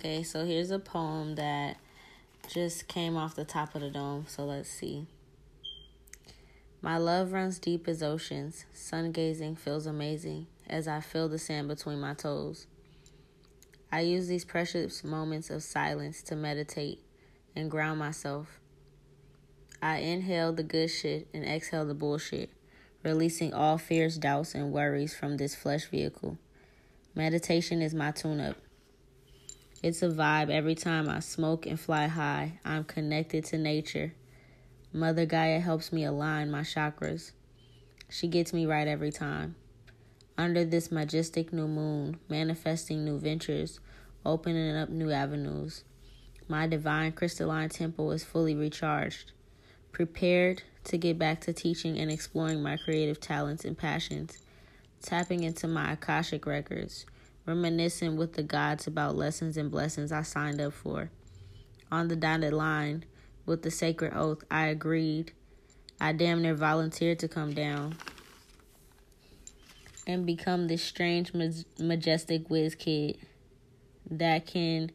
Okay, so here's a poem that just came off the top of the dome. So let's see. My love runs deep as oceans. Sun gazing feels amazing as I feel the sand between my toes. I use these precious moments of silence to meditate and ground myself. I inhale the good shit and exhale the bullshit, releasing all fears, doubts, and worries from this flesh vehicle. Meditation is my tune up. It's a vibe every time I smoke and fly high. I'm connected to nature. Mother Gaia helps me align my chakras. She gets me right every time. Under this majestic new moon, manifesting new ventures, opening up new avenues. My divine crystalline temple is fully recharged, prepared to get back to teaching and exploring my creative talents and passions, tapping into my Akashic records reminiscing with the gods about lessons and blessings I signed up for. On the dotted line, with the sacred oath, I agreed. I damn near volunteered to come down and become this strange, majestic whiz kid that can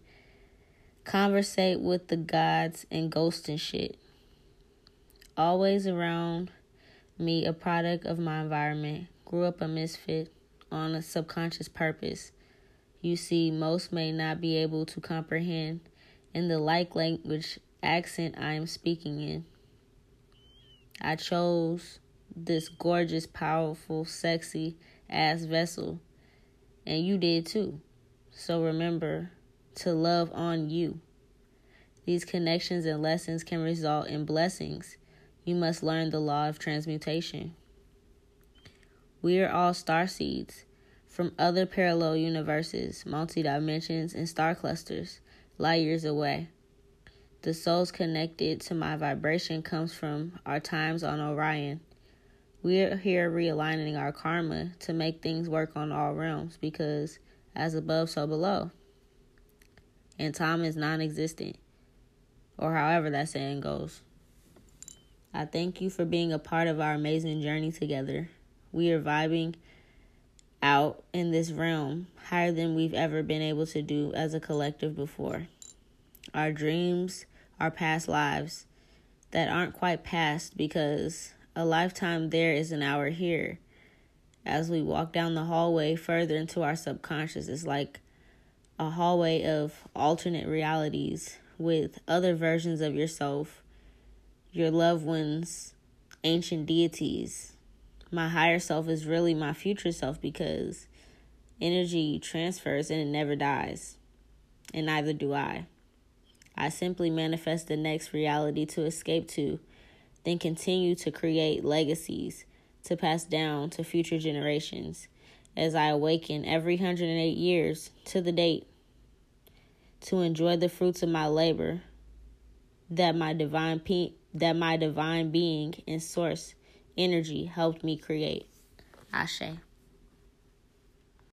conversate with the gods and ghosts and shit. Always around me, a product of my environment. Grew up a misfit on a subconscious purpose you see most may not be able to comprehend in the like language accent I am speaking in. I chose this gorgeous, powerful, sexy ass vessel, and you did too. So remember to love on you. These connections and lessons can result in blessings. You must learn the law of transmutation. We are all star seeds from other parallel universes, multi dimensions, and star clusters light years away. The souls connected to my vibration comes from our times on Orion. We are here realigning our karma to make things work on all realms because as above, so below. And time is non existent, or however that saying goes. I thank you for being a part of our amazing journey together. We are vibing out in this realm higher than we've ever been able to do as a collective before. Our dreams, our past lives that aren't quite past because a lifetime there is an hour here. As we walk down the hallway further into our subconscious, it's like a hallway of alternate realities with other versions of yourself, your loved ones, ancient deities, my higher self is really my future self because energy transfers and it never dies. And neither do I. I simply manifest the next reality to escape to, then continue to create legacies to pass down to future generations as I awaken every 108 years to the date to enjoy the fruits of my labor that my divine pe- that my divine being and source energy helped me create. Ashe.